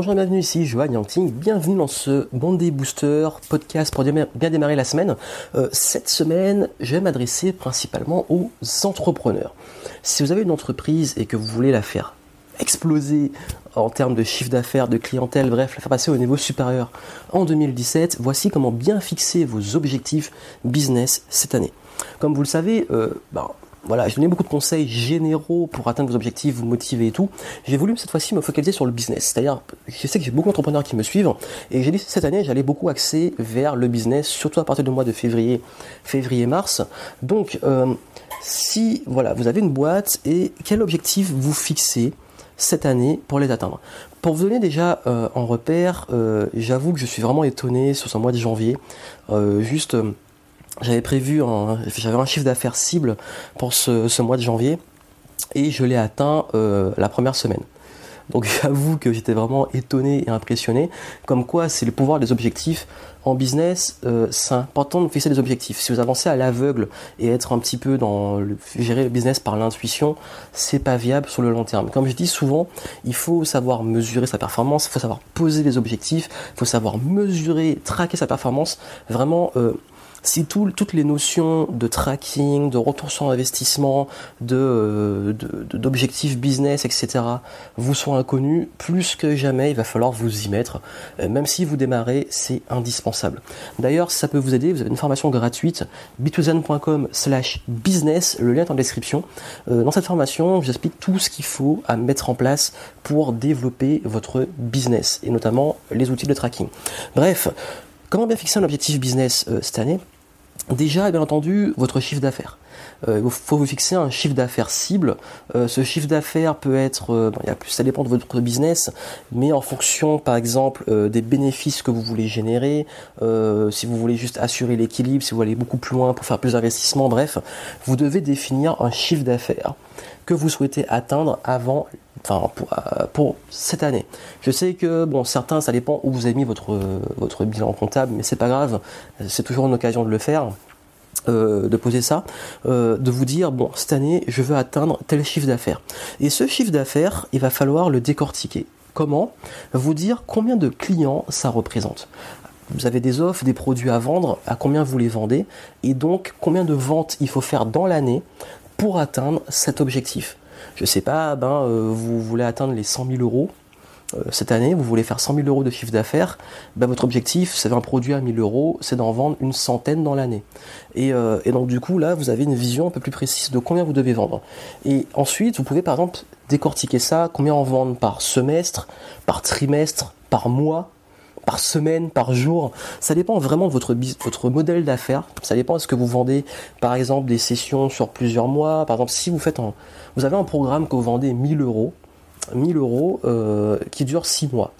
Bonjour, bienvenue ici, Johan Yanting. Bienvenue dans ce Bondé Booster podcast pour bien démarrer la semaine. Euh, cette semaine, je vais m'adresser principalement aux entrepreneurs. Si vous avez une entreprise et que vous voulez la faire exploser en termes de chiffre d'affaires, de clientèle, bref, la faire passer au niveau supérieur en 2017, voici comment bien fixer vos objectifs business cette année. Comme vous le savez, euh, bah, voilà, j'ai donné beaucoup de conseils généraux pour atteindre vos objectifs, vous motiver et tout. J'ai voulu cette fois-ci me focaliser sur le business. C'est-à-dire, je sais que j'ai beaucoup d'entrepreneurs qui me suivent et j'ai dit cette année, j'allais beaucoup axer vers le business, surtout à partir du mois de février, février-mars. Donc, euh, si voilà, vous avez une boîte et quel objectif vous fixez cette année pour les atteindre? Pour vous donner déjà euh, en repère, euh, j'avoue que je suis vraiment étonné sur ce mois de janvier. juste j'avais prévu, j'avais un chiffre d'affaires cible pour ce, mois de janvier et je l'ai atteint euh, la première semaine. Donc j'avoue que j'étais vraiment étonné et impressionné. Comme quoi, c'est le pouvoir des objectifs. En business, euh, c'est important de fixer des objectifs. Si vous avancez à l'aveugle et être un petit peu dans le, gérer le business par l'intuition, c'est pas viable sur le long terme. Comme je dis souvent, il faut savoir mesurer sa performance, il faut savoir poser des objectifs, il faut savoir mesurer, traquer sa performance. Vraiment, euh, si toutes les notions de tracking, de retour sur investissement, de, d'objectifs business, etc., vous sont inconnus, plus que jamais, il va falloir vous y mettre. Euh, même si vous démarrez, c'est indispensable. D'ailleurs, ça peut vous aider, vous avez une formation gratuite, bitouzen.com slash business, le lien est en description. Euh, dans cette formation, je vous explique tout ce qu'il faut à mettre en place pour développer votre business, et notamment les outils de tracking. Bref, Comment bien fixer un objectif business euh, cette année? Déjà, bien entendu, votre chiffre d'affaires. Euh, il faut vous fixer un chiffre d'affaires cible. Euh, ce chiffre d'affaires peut être, il ça dépend de votre business, mais en fonction, par exemple, des bénéfices que vous voulez générer, si vous voulez juste assurer l'équilibre, si vous allez beaucoup plus loin pour faire plus d'investissement, bref, vous devez définir un chiffre d'affaires que vous souhaitez atteindre avant enfin euh, pour, cette année. Je sais que bon certains ça dépend où vous avez mis votre bilan comptable, mais c'est pas grave, c'est toujours une occasion de le faire. Euh, de poser ça, euh, de vous dire bon cette année je veux atteindre tel chiffre d'affaires. Et ce chiffre d'affaires, il va falloir le décortiquer. Comment? Vous dire combien de clients ça représente. Vous avez des offres, des produits à vendre, à combien vous les vendez, et donc combien de ventes il faut faire dans l'année pour atteindre cet objectif je sais pas, ben, euh, vous voulez atteindre les 100 000 euros euh, cette année, vous voulez faire 100 000 euros de chiffre d'affaires, ben, votre objectif, c'est un produit à 1000 euros, c'est d'en vendre une centaine dans l'année. Euh, et, donc du coup, là, vous avez une vision un peu plus précise de combien vous devez vendre. Et ensuite, vous pouvez par exemple décortiquer ça, combien en vendre par semestre, par trimestre, par mois, par semaine, par jour. Ça dépend vraiment de votre, votre modèle d'affaires. Ça dépend de ce que vous vendez, par exemple, des sessions sur plusieurs mois. Par exemple, si vous faites un, vous avez un programme que vous vendez 1000 euros, 1000 euros euh, qui dure 6 mois.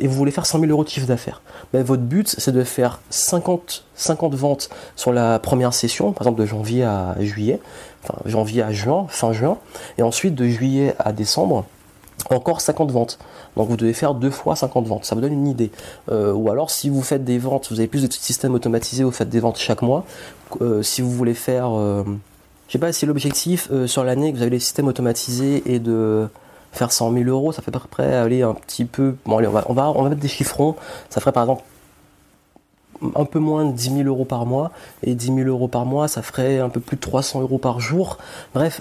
Et vous voulez faire 100 000 euros de chiffre d'affaires. Ben, votre but, c'est de faire 50, 50 ventes sur la première session, par exemple de janvier à juillet, enfin janvier à juin, fin juin, et ensuite de juillet à décembre, encore 50 ventes. Donc vous devez faire deux fois 50 ventes. Ça vous donne une idée. Euh, ou alors si vous faites des ventes, vous avez plus de systèmes automatisés, vous faites des ventes chaque mois. Euh, si vous voulez faire, euh, je sais pas si l'objectif sur l'année que vous avez les systèmes automatisés et de faire 100 000 euros, ça fait à peu près aller un petit peu. Bon allez, on va, on va, on va mettre des chiffrons. Ça ferait par exemple un peu moins de 10 000 euros par mois et 10 000 euros par mois, ça ferait un peu plus de 300 euros par jour. Bref.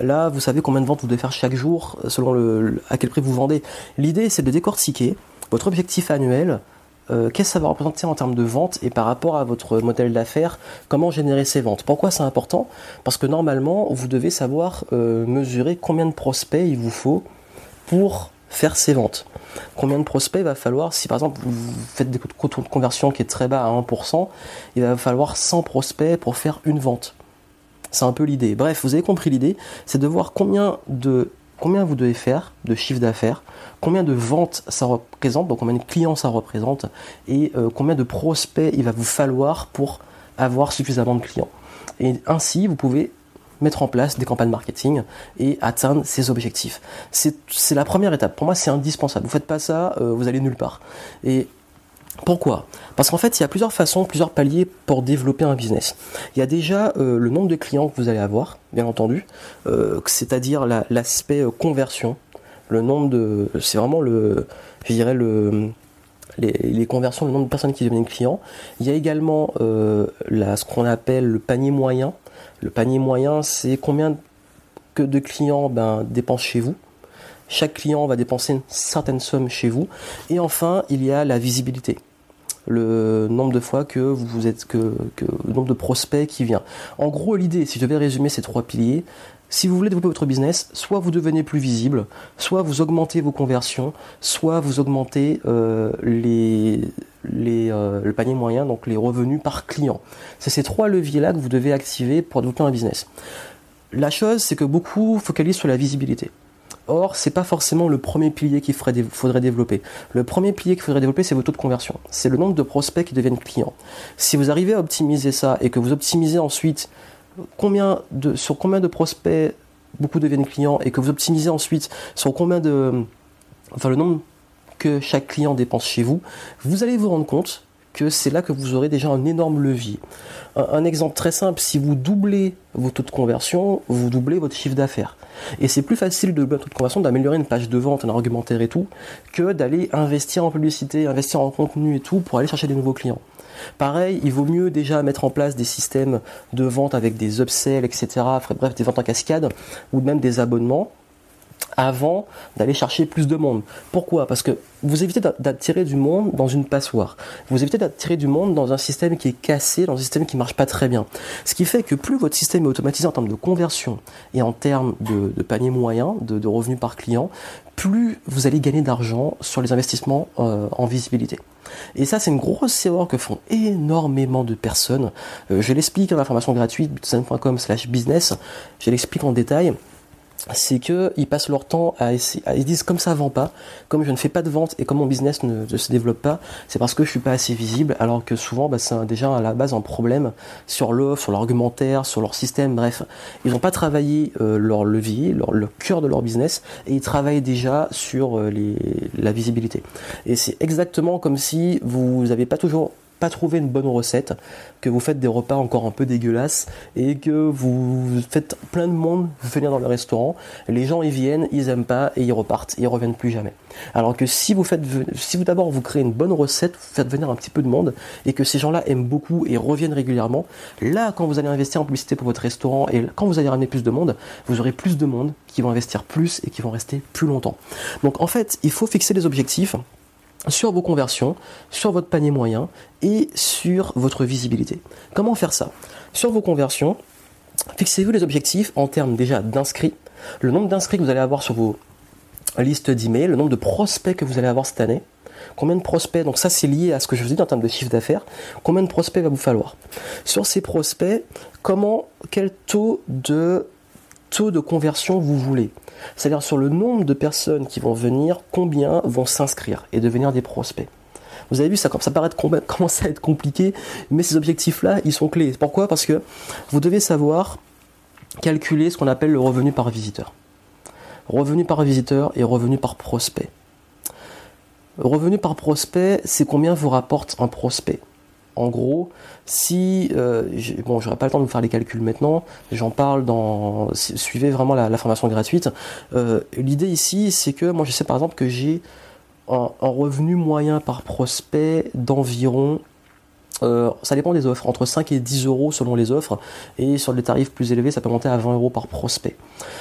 Là, vous savez combien de ventes vous devez faire chaque jour, euh, selon à quel prix vous vendez. L'idée, c'est de décortiquer votre objectif annuel, euh, qu'est-ce que ça va représenter en termes de ventes et par rapport à votre modèle d'affaires, comment générer ces ventes? Pourquoi c'est important? Parce que normalement, vous devez savoir euh, mesurer combien de prospects il vous faut pour faire ces ventes. Combien de prospects il va falloir si par exemple vous faites des taux de conversion qui est très bas à 1%, il va falloir 100 prospects pour faire une vente. C'est un peu l'idée. Bref, vous avez compris l'idée, c'est de voir combien de combien vous devez faire de chiffre d'affaires, combien de ventes ça représente, donc combien de clients ça représente, et euh, combien de prospects il va vous falloir pour avoir suffisamment de clients. Et ainsi, vous pouvez mettre en place des campagnes marketing et atteindre ces objectifs. C'est la première étape. Pour moi, c'est indispensable. Vous faites pas ça, euh, vous allez nulle part. Et pourquoi? Parce qu'en fait, il y a plusieurs façons, plusieurs paliers pour développer un business. Il y a déjà euh, le nombre de clients que vous allez avoir, bien entendu, euh, c'est-à-dire l'aspect euh, conversion, le nombre de, c'est vraiment le, je dirais le, les, conversions, le nombre de personnes qui deviennent clients. Il y a également ce qu'on appelle le panier moyen. Le panier moyen, c'est combien que de clients ben, dépensent chez vous. Chaque client va dépenser une certaine somme chez vous. Et enfin, il y a la visibilité le nombre de fois que vous êtes que, le nombre de prospects qui vient. En gros, l'idée, si je devais résumer ces trois piliers, si vous voulez développer votre business, soit vous devenez plus visible, soit vous augmentez vos conversions, soit vous augmentez euh, les, les, euh, le panier moyen, donc les revenus par client. C'est ces trois leviers-là que vous devez activer pour développer un business. La chose, c'est que beaucoup focalisent sur la visibilité. Or, c'est pas forcément le premier pilier qu'il faudrait développer. Le premier pilier qu'il faudrait développer, c'est vos taux de conversion. C'est le nombre de prospects qui deviennent clients. Si vous arrivez à optimiser ça et que vous optimisez ensuite sur combien de prospects beaucoup deviennent clients et que vous optimisez ensuite sur combien de, enfin le nombre que chaque client dépense chez vous, vous allez vous rendre compte que c'est là que vous aurez déjà un énorme levier. Un, exemple très simple, si vous doublez vos taux de conversion, vous doublez votre chiffre d'affaires. Et c'est plus facile de doubler votre taux de conversion, d'améliorer une page de vente, un argumentaire et tout, que d'aller investir en publicité, investir en contenu et tout pour aller chercher des nouveaux clients. Pareil, il vaut mieux déjà mettre en place des systèmes de vente avec des upsells, etc. Bref, des ventes en cascade ou même des abonnements avant d'aller chercher plus de monde. Pourquoi? Parce que vous évitez d'attirer du monde dans une passoire. Vous évitez d'attirer du monde dans un système qui est cassé, dans un système qui marche pas très bien. Ce qui fait que plus votre système est automatisé en termes de conversion et en termes de, panier moyen, de, revenus par client, plus vous allez gagner d'argent sur les investissements euh, en visibilité. Et ça, c'est une grosse erreur que font énormément de personnes. Euh, je l'explique dans la formation gratuite, slash business. Je l'explique en détail c'est qu'ils passent leur temps à essayer, ils disent comme ça vend pas, comme je ne fais pas de vente et comme mon business ne, se développe pas, c'est parce que je suis pas assez visible, alors que souvent bah, c'est déjà à la base un problème sur l'offre, sur l'argumentaire, sur leur système, bref. Ils n'ont pas travaillé euh, leur levier, le cœur de leur business, et ils travaillent déjà sur euh, la visibilité. Et c'est exactement comme si vous n'avez pas toujours pas trouvé une bonne recette, que vous faites des repas encore un peu dégueulasses et que vous faites plein de monde venir dans le restaurant, les gens y viennent, ils aiment pas et ils repartent, ils reviennent plus jamais. Alors que si vous faites, si vous d'abord vous créez une bonne recette, vous faites venir un petit peu de monde et que ces gens-là aiment beaucoup et reviennent régulièrement, là quand vous allez investir en publicité pour votre restaurant et quand vous allez ramener plus de monde, vous aurez plus de monde qui vont investir plus et qui vont rester plus longtemps. Donc en fait, il faut fixer des objectifs sur vos conversions, sur votre panier moyen et sur votre visibilité. Comment faire ça? Sur vos conversions, fixez-vous les objectifs en termes déjà d'inscrits, le nombre d'inscrits que vous allez avoir sur vos listes d'emails, le nombre de prospects que vous allez avoir cette année, combien de prospects, donc ça c'est lié à ce que je vous dis en termes de chiffre d'affaires, combien de prospects va vous falloir. Sur ces prospects, comment, quel taux de taux de conversion vous voulez. C'est-à-dire sur le nombre de personnes qui vont venir, combien vont s'inscrire et devenir des prospects. Vous avez vu, ça, ça paraît commencer à être compliqué, mais ces objectifs-là, ils sont clés. Pourquoi? Parce que vous devez savoir calculer ce qu'on appelle le revenu par visiteur. Revenu par visiteur et revenu par prospect. Revenu par prospect, c'est combien vous rapporte un prospect. En gros, si euh, bon, j'aurai pas le temps de vous faire les calculs maintenant, j'en parle dans suivez vraiment la, formation gratuite. Euh, l'idée ici, c'est que moi je sais par exemple que j'ai un, revenu moyen par prospect d'environ euh, ça dépend des offres, entre 5 et 10 euros selon les offres, et sur les tarifs plus élevés, ça peut monter à 20 euros par prospect.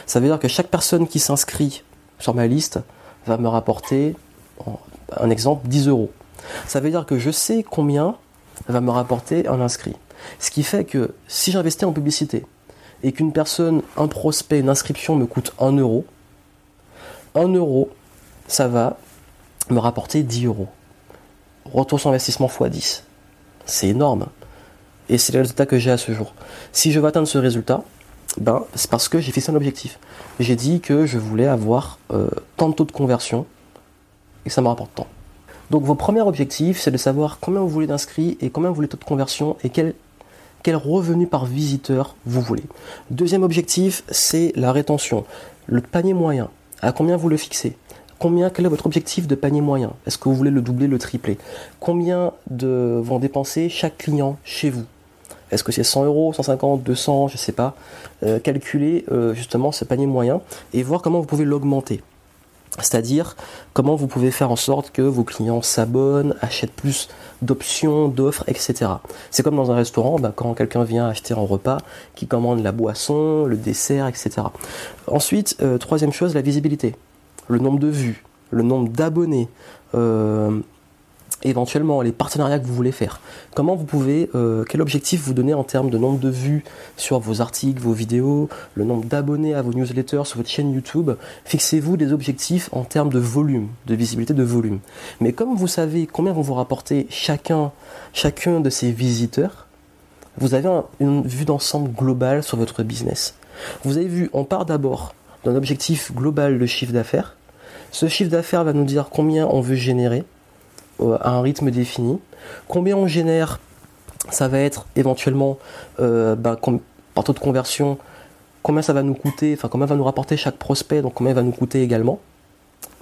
Ça veut dire que chaque personne qui s'inscrit sur ma liste va me rapporter, un exemple, 10 euros. Ça veut dire que je sais combien va me rapporter un inscrit. Ce qui fait que si j'investis en publicité et qu'une personne, un prospect, une inscription me coûte 1 euro, 1 euro, ça va me rapporter 10 euros. Retour sur investissement x 10. C'est énorme. Et c'est le résultat que j'ai à ce jour. Si je veux atteindre ce résultat, ben, c'est parce que j'ai fixé un objectif. J'ai dit que je voulais avoir euh, tant de taux de conversion et ça me rapporte tant. Donc vos premiers objectifs, c'est de savoir combien vous voulez d'inscrits et combien vous voulez de taux de conversion et quel, quel revenu par visiteur vous voulez. Deuxième objectif, c'est la rétention. Le panier moyen, à combien vous le fixez? Combien, quel est votre objectif de panier moyen? Est-ce que vous voulez le doubler, le tripler? Combien de, vont dépenser chaque client chez vous? Est-ce que c'est 100 euros, 150, 200, je ne sais pas. Euh, calculer euh, justement ce panier moyen et voir comment vous pouvez l'augmenter. C'est-à-dire comment vous pouvez faire en sorte que vos clients s'abonnent, achètent plus d'options, d'offres, etc. C'est comme dans un restaurant, bah, quand quelqu'un vient acheter un repas, qui commande la boisson, le dessert, etc. Ensuite, euh, troisième chose, la visibilité. Le nombre de vues, le nombre d'abonnés, euh, éventuellement les partenariats que vous voulez faire. Comment vous pouvez, euh, quel objectif vous donner en termes de nombre de vues sur vos articles, vos vidéos, le nombre d'abonnés à vos newsletters sur votre chaîne YouTube? Fixez-vous des objectifs en termes de volume, de visibilité de volume. Mais comme vous savez combien vont vous rapporter chacun, chacun de ces visiteurs, vous avez une vue d'ensemble globale sur votre business. Vous avez vu, on part d'abord d'un objectif global de chiffre d'affaires. Ce chiffre d'affaires va nous dire combien on veut générer à un rythme défini. Combien on génère, ça va être éventuellement euh, bah, par taux de conversion, combien ça va nous coûter, enfin combien va nous rapporter chaque prospect, donc combien va nous coûter également.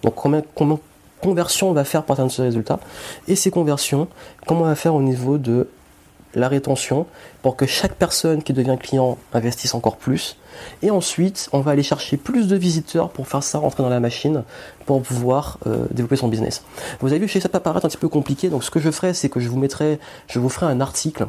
Donc combien, combien conversion on va faire pour atteindre ce résultat. Et ces conversions, comment on va faire au niveau de la rétention pour que chaque personne qui devient client investisse encore plus. Et ensuite, on va aller chercher plus de visiteurs pour faire ça rentrer dans la machine pour pouvoir euh, développer son business. Vous avez vu, chez ça peut paraître un petit peu compliqué. Donc, ce que je ferai, c'est que je vous mettrai, je vous ferai un article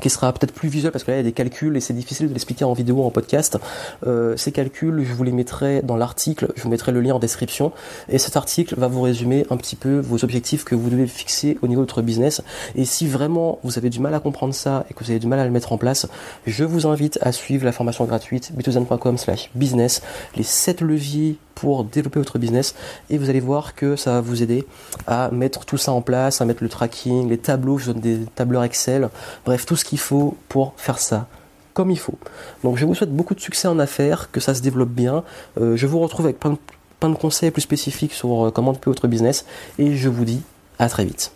qui sera peut-être plus visuel parce que là il y a des calculs et c'est difficile de l'expliquer en vidéo ou en podcast. Euh, ces calculs, je vous les mettrai dans l'article, je vous mettrai le lien en description et cet article va vous résumer un petit peu vos objectifs que vous devez fixer au niveau de votre business. Et si vraiment vous avez du mal à comprendre ça et que vous avez du mal à le mettre en place, je vous invite à suivre la formation gratuite bitozan.com slash business, les 7 leviers pour développer votre business et vous allez voir que ça va vous aider à mettre tout ça en place, à mettre le tracking, les tableaux, je donne des tableurs Excel, bref tout ce qu'il faut pour faire ça comme il faut. Donc je vous souhaite beaucoup de succès en affaires, que ça se développe bien. Euh, je vous retrouve avec plein de, plein de conseils plus spécifiques sur euh, comment développer votre business et je vous dis à très vite.